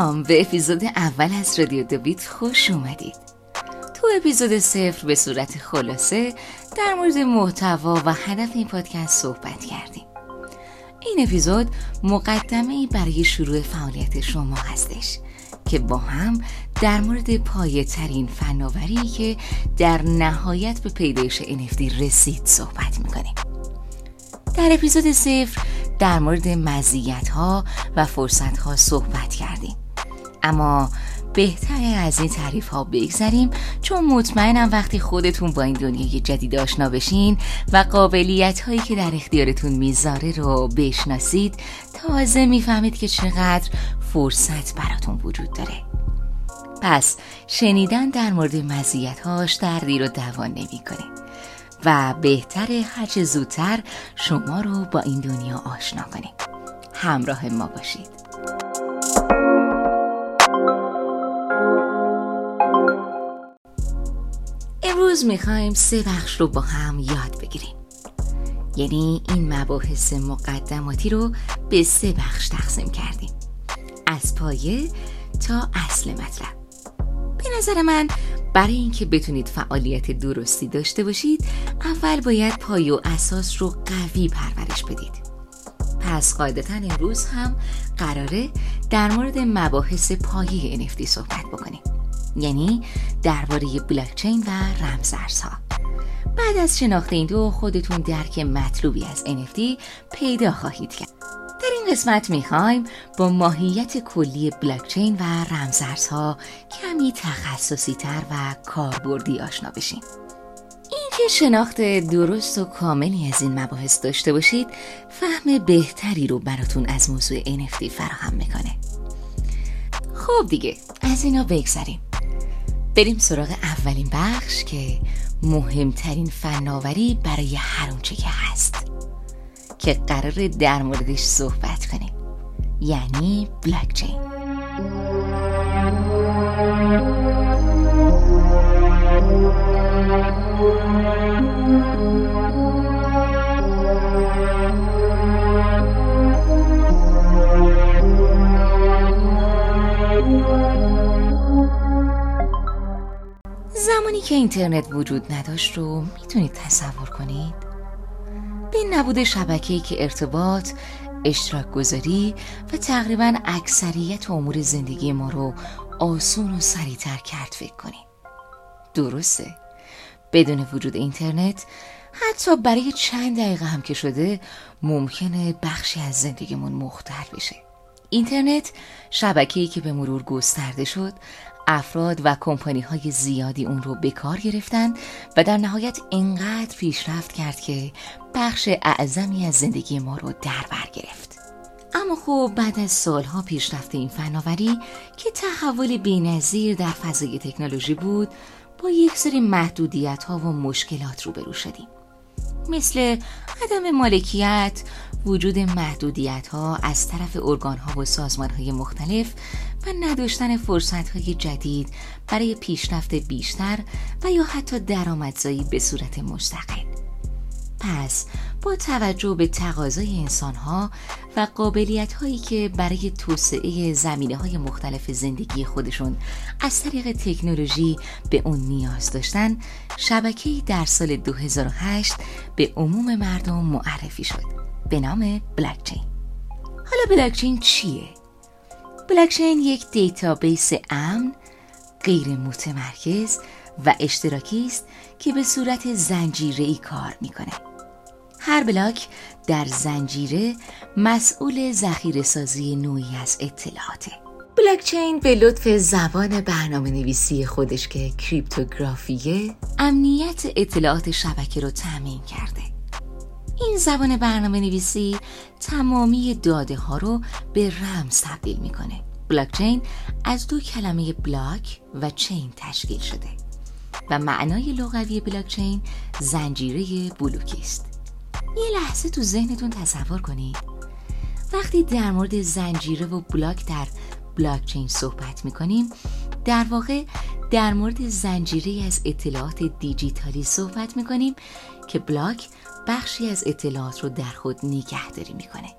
سلام. به اپیزود اول از رادیو دوبیت خوش اومدید. تو اپیزود صفر به صورت خلاصه در مورد محتوا و هدف این پادکست صحبت کردیم. این اپیزود مقدمه ای برای شروع فعالیت شما هستش که با هم در مورد پایه ترین فناوری که در نهایت به پیدایش NFT رسید صحبت می‌کنیم. در اپیزود صفر در مورد مزیت ها و فرصت ها صحبت کردیم. اما بهتره از این تعریف ها بگذریم چون مطمئنم وقتی خودتون با این دنیای جدید آشنا بشین و قابلیت هایی که در اختیارتون می‌ذاره رو بشناسید تازه می‌فهمید که چقدر فرصت براتون وجود داره. پس شنیدن در مورد مزیت هاش دردی رو دوان نمی‌کنه و بهتر هرچه زودتر شما رو با این دنیا آشنا کنیم همراه ما باشید. امروز می‌خوایم سه بخش رو با هم یاد بگیریم. یعنی این مباحث مقدماتی رو به سه بخش تقسیم کردیم. از پایه تا اصل مطلب. به نظر من برای اینکه بتونید فعالیت درستی داشته باشید اول باید پای و اساس رو قوی پرورش بدید. پس قاعدتا امروز هم قراره در مورد مباحث پایه NFT صحبت بکنیم. یعنی درباره بلاکچین و رمزارزها. بعد از شناخت این دو خودتون درک مطلوبی از NFT پیدا خواهید کرد. در این قسمت می‌خوایم با ماهیت کلی بلاکچین و رمزارزها کمی تخصصی تر و کاربردی آشنا بشیم. اینکه شناخت درست و کاملی از این مباحث داشته باشید فهم بهتری رو براتون از موضوع NFT فراهم می‌کنه. خب دیگه از اینا بگذریم. بریم سراغ اولین بخش که مهمترین فناوری برای هر اونچه که هست. که قرار در موردش صحبت کنیم. یعنی بلاکچین. زمانی که اینترنت وجود نداشت رو می‌تونید تصور کنید. به نبود شبکه‌ای که ارتباط اشتراک گذاری و تقریبا اکثریت امور زندگی ما رو آسون و سریعتر کرد فکر کنید. درسته. بدون وجود اینترنت حتی برای چند دقیقه هم که شده ممکنه بخشی از زندگیمون مختل بشه. اینترنت شبکه‌ای که به مرور گسترده شد افراد و کمپانی های زیادی اون رو به کار گرفتن و در نهایت انقدر پیشرفت کرد که بخش اعظمی از زندگی ما رو در بر گرفت. اما خب بعد از سالها پیشرفت این فناوری که تحول بینظیر در فضای تکنولوژی بود با یک سری محدودیت ها و مشکلات روبرو شدیم. مثل عدم مالکیت، وجود محدودیت ها از طرف ارگان ها و سازمان های مختلف و نداشتن فرصت های جدید برای پیشرفت بیشتر و یا حتی درآمدزایی به صورت مستقل. پس با توجه به تقاضای انسان ها و قابلیت هایی که برای توسعه زمینه های مختلف زندگی خودشون از طریق تکنولوژی به اون نیاز داشتن شبکه‌ای در سال 2008 به عموم مردم معرفی شد به نام بلاکچین حالا بلاکچین چیه؟ بلاکچین یک database امن غیر متمرکز و اشتراکی است که به صورت زنجیره کار می‌کنه. هر بلاک در زنجیره مسئول ذخیره سازی نوعی از اطلاعاته. بلاکچین به لطف زبان برنامه نویسی خودش که cryptography ه امنیت اطلاعات شبکه رو تأمین کرده. این زبان برنامه نویسی تمامی داده ها رو به رمز تبدیل می‌کنه. بلاکچین از دو کلمه بلاک و چین تشکیل شده و معنای لغوی بلاکچین زنجیره بلوکی است. یه لحظه تو ذهنتون تصور کنید. وقتی در مورد زنجیره و بلاک در بلاکچین صحبت می‌کنیم در واقع در مورد زنجیره از اطلاعات دیجیتالی صحبت می‌کنیم که بلاک بخشی از اطلاعات رو در خود نگهداری می‌کنه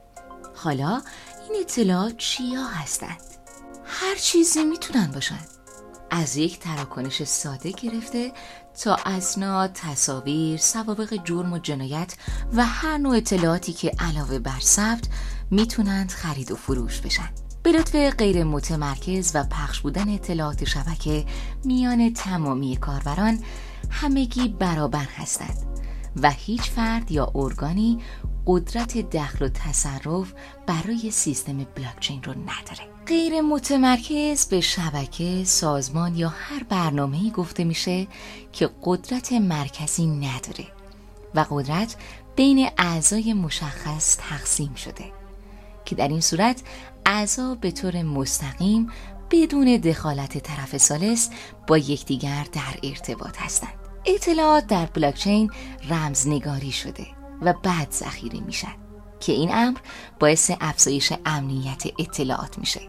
حالا این اطلاعات چیا هستند؟ هر چیزی می‌تونن باشن از یک تراکنش ساده گرفته تا اسناد، تصاویر، سوابق جرم و جنایت و هر نوع اطلاعاتی که علاوه بر ثبت می‌تونند خرید و فروش بشن. به لطف غیر متمرکز و پخش بودن اطلاعات شبکه میان تمامی کاربران همگی برابر هستند و هیچ فرد یا ارگانی قدرت دخل و تصرف برای سیستم بلاکچین رو نداره غیر متمرکز به شبکه، سازمان یا هر برنامه‌ای گفته میشه که قدرت مرکزی نداره و قدرت بین اعضای مشخص تقسیم شده که در این صورت اعضا به طور مستقیم بدون دخالت طرف سالس با یکدیگر در ارتباط هستند. اطلاعات در بلاکچین رمزنگاری شده و بعد ذخیره میشن که این امر باعث افزایش امنیت اطلاعات میشه.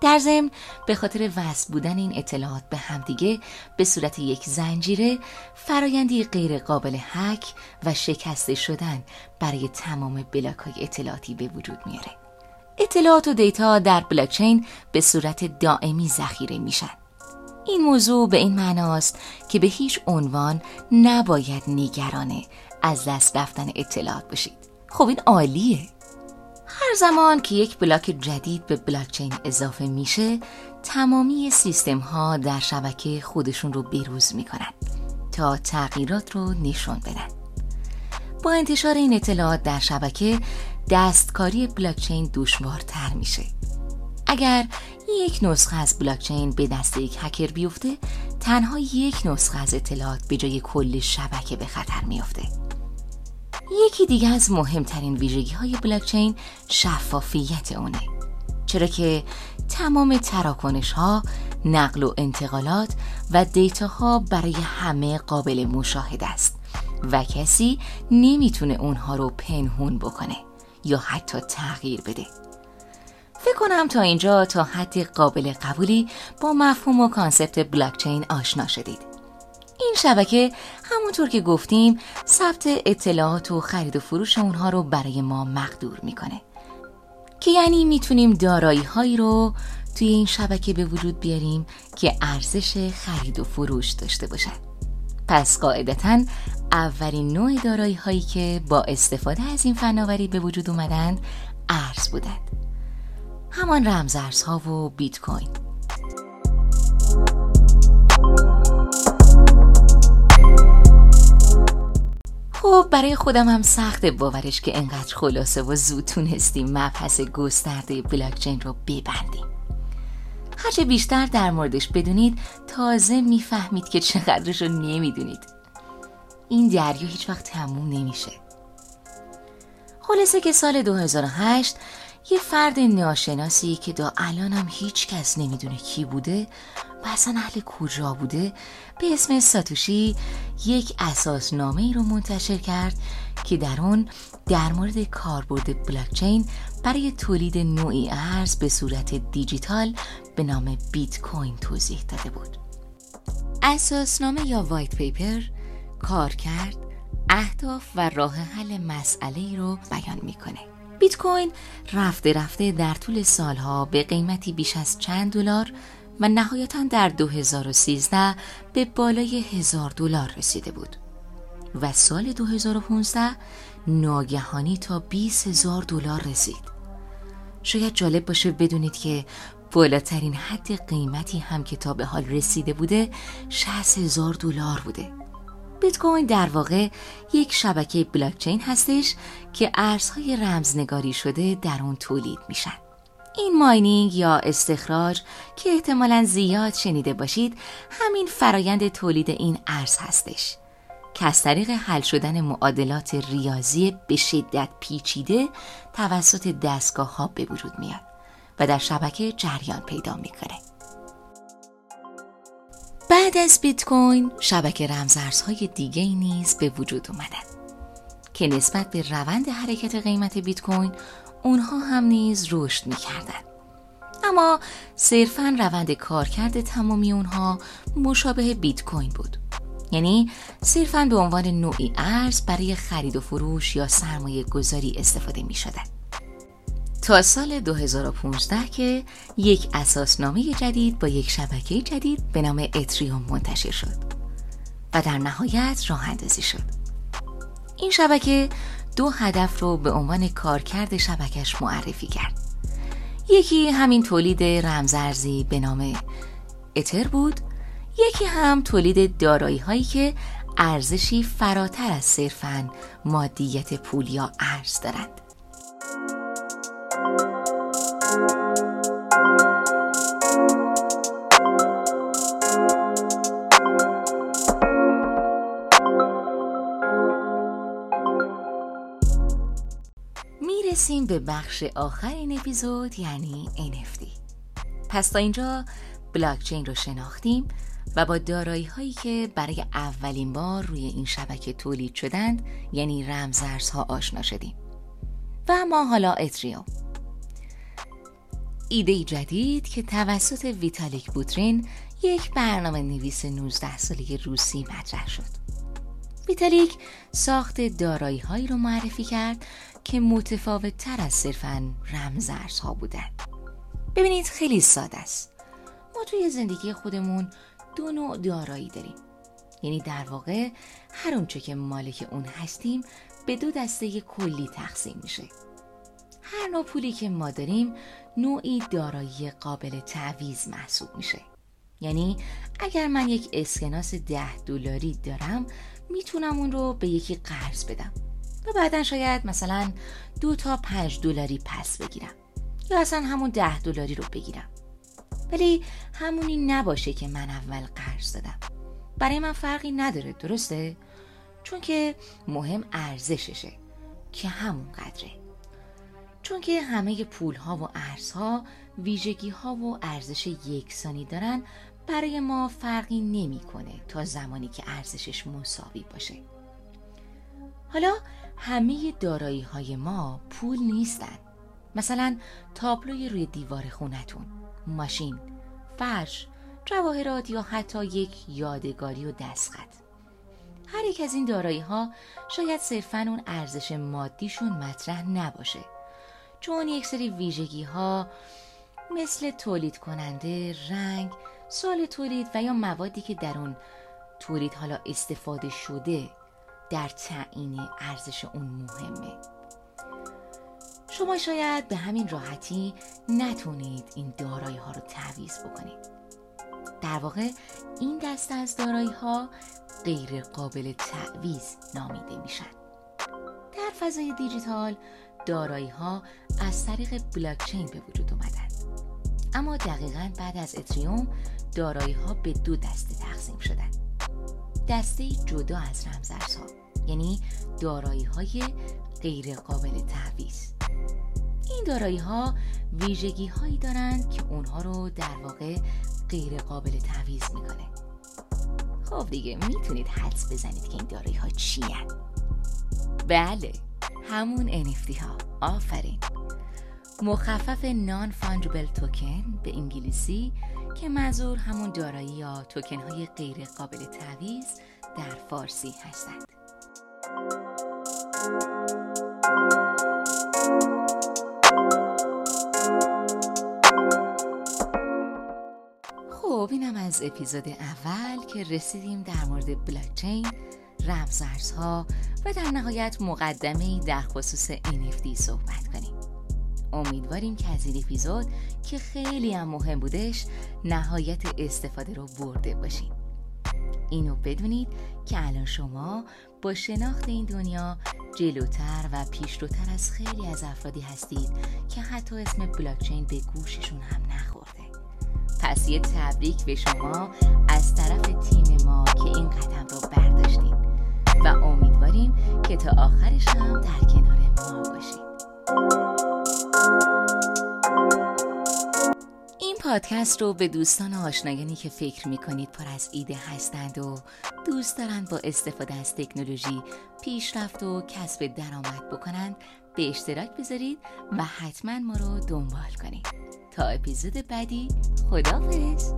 در ضمن به خاطر وصل بودن این اطلاعات به همدیگه به صورت یک زنجیره فرایندی غیر قابل حک و شکسته شدن برای تمام بلاک های اطلاعاتی به وجود میاره. اطلاعات و دیتا در بلاکچین به صورت دائمی ذخیره میشن. این موضوع به این معناست که به هیچ عنوان نباید نگرانه از دست رفتن اطلاعات باشید. خب این عالیه. هر زمان که یک بلاک جدید به بلاکچین اضافه میشه تمامی سیستم ها در شبکه خودشون رو بروز می‌کنن تا تغییرات رو نشون بدن. با انتشار این اطلاعات در شبکه دستکاری بلاکچین دشوارتر میشه. اگر یک نسخه از بلاکچین به دست یک هکر بیفته تنها یک نسخه از اطلاعات به جای کل شبکه به خطر میافته. یکی دیگه از مهمترین ویژگی های بلاکچین شفافیت اونه. چرا که تمام تراکنش ها نقل و انتقالات و data ها برای همه قابل مشاهده است و کسی نمی‌تونه اونها رو پنهون بکنه یا حتی تغییر بده. فکر کنم تا اینجا تا حد قابل قبولی با مفهوم و concept بلاکچین آشنا شدید. این شبکه همونطور که گفتیم ثبت اطلاعات و خرید و فروش اونها رو برای ما مقدور می‌کنه. که یعنی می‌تونیم دارایی هایی رو توی این شبکه به وجود بیاریم که ارزش خرید و فروش داشته باشد پس قاعدتا اولین نوع دارایی هایی که با استفاده از این فناوری به وجود اومدند ارز بودند. همان رمزارزها و بیت کوین. خب برای خودم هم سخت باورش که انقدر خلاصه و زود تونستیم مبحث گسترده بلاکچین رو ببندیم. هرچه بیشتر در موردش بدونید تازه می‌فهمید که چقدرش رو نمی‌دونید. این دریا هیچ وقت تموم نمیشه. خلاصه که سال 2008 یه فرد ناشناسی که دا الانم هیچ کس نمی‌دونه کی بوده و اصلا اهل کجا بوده به اسم ساتوشی یک اساسنامه ای رو منتشر کرد که در اون در مورد کاربرد بلاکچین برای تولید نوعی ارز به صورت دیجیتال به نام بیت کوین توضیح داده بود. اساسنامه یا وایت پیپر کار کرد اهداف و راه حل مسئله ای رو بیان می‌کنه. بیت کوین رفته رفته در طول سالها به قیمتی بیش از چند دلار و نهایتا در 2013 به بالای هزار دلار رسیده بود. و سال 2015 ناگهانی تا 20 هزار دلار رسید. شاید جالب باشه بدونید که بالاترین حد قیمتی هم که تا به حال رسیده بوده 60 هزار دلار بوده. بیت کوین در واقع یک شبکه بلاکچین هستش که ارزهای رمزنگاری شده در اون تولید میشن. این ماینینگ یا استخراج که احتمالا زیاد شنیده باشید همین فرایند تولید این ارز هستش. که از طریق حل شدن معادلات ریاضی به شدت پیچیده توسط دستگاه ها به وجود میاد و در شبکه جریان پیدا می‌کنه. بعد از بیت کوین شبکه رمزارزهای دیگه نیز به وجود اومدن که نسبت به روند حرکت قیمت بیت کوین اونها هم نیز رشد می‌کردن اما صرفا روند کارکرد تمامی اونها مشابه بیت کوین بود یعنی صرفا به عنوان نوعی ارز برای خرید و فروش یا سرمایه گذاری استفاده می. تا سال 2015 که یک اساسنامه جدید با یک شبکه جدید به نام اتریوم منتشر شد و در نهایت راه اندازی شد. این شبکه دو هدف رو به عنوان کارکرد شبکش معرفی کرد. یکی همین تولید رمزارزی به نام اتر بود یکی هم تولید دارایی هایی که ارزشی فراتر از صرفا مادیت پول یا ارز دارند. به بخش آخر این اپیزود یعنی NFT پس تا اینجا بلاکچین رو شناختیم و با دارایی هایی که برای اولین بار روی این شبکه تولید شدند یعنی رمزارزها آشنا شدیم. و ما حالا اتریوم. ایده جدید که توسط ویتالیک بوترین یک برنامه نویس 19 ساله روسی مطرح شد. ویتالیک ساخت دارایی هایی رو معرفی کرد که متفاوت تر از صرفا رمزارزها بودند ببینید خیلی ساده است. ما توی زندگی خودمون دو نوع دارایی داریم. یعنی در واقع هر اونچه که مالک اون هستیم به دو دسته کلی تقسیم میشه. هر نوع پولی که ما داریم نوعی دارایی قابل تعویز محسوب میشه. یعنی اگر من یک اسکناس ده دلاری دارم می‌تونم اون رو به یکی قرض بدم. و بعدا شاید مثلا دو تا پنج دلاری پس بگیرم. یا اصلا همون ده دلاری رو بگیرم. ولی همونی نباشه که من اول قرض دادم. برای من فرقی نداره درسته؟ چون که مهم ارزششه که همون قدره. چون که همه پول ها و ارزها ویژگی ها و ارزش یکسانی دارن برای ما فرقی نمی‌کنه تا زمانی که ارزشش مساوی باشه. حالا همه دارایی های ما پول نیستن. مثلا تابلوی روی دیوار خونتون ماشین فرش جواهرات یا حتی یک یادگاری و دستخط. هر یک از این دارایی ها شاید صرفا اون ارزش مادیشون مطرح نباشه. چون یک سری ویژگی ها مثل تولید کننده، رنگ، سال تولید و یا موادی که در اون تولید حالا استفاده شده در تعیین ارزش اون مهمه. شما شاید به همین راحتی نتونید این دارایی ها رو تعویز بکنید. در واقع این دسته از دارایی ها غیر قابل تعویز نامیده میشن. در فضای دیجیتال دارایی ها از طریق بلاکچین به وجود اومدن. اما دقیقا بعد از اتریوم دارایی ها به دو دسته تقسیم شدن. دسته جدا از رمزارزها یعنی دارایی های غیر قابل تعویز این دارایی ها ویژگی هایی دارند که اونها رو در واقع غیر قابل تعویز می‌کنه. خب دیگه می‌تونید حدس بزنید که این دارایی ها چی بله همون NFT ها. آفرین. مخفف نان فانجبل توکن به انگلیسی که منظور همون دارایی یا توکن های غیر قابل تعویز در فارسی هستند. خب اینم از اپیزود اول که رسیدیم در مورد بلاکچین رمزارزها و در نهایت مقدمه در خصوص NFT صحبت امیدواریم که از این اپیزود که خیلی هم مهم بودش نهایت استفاده رو برده باشیم اینو بدونید که الان شما با شناخت این دنیا جلوتر و پیشروتر از خیلی از افرادی هستید که حتی اسم بلاکچین به گوششون هم نخورده. پس یه تبریک به شما از طرف تیم ما که این قدم رو برداشتیم و امیدواریم که تا آخرش هم در کنار ما باشید این پادکست رو به دوستان و آشنایانی که فکر می‌کنید پر از ایده هستند و دوست دارند با استفاده از تکنولوژی پیشرفت و کسب درآمد بکنند به اشتراک بذارید و حتما ما رو دنبال کنید. تا اپیزود بعدی خدافظ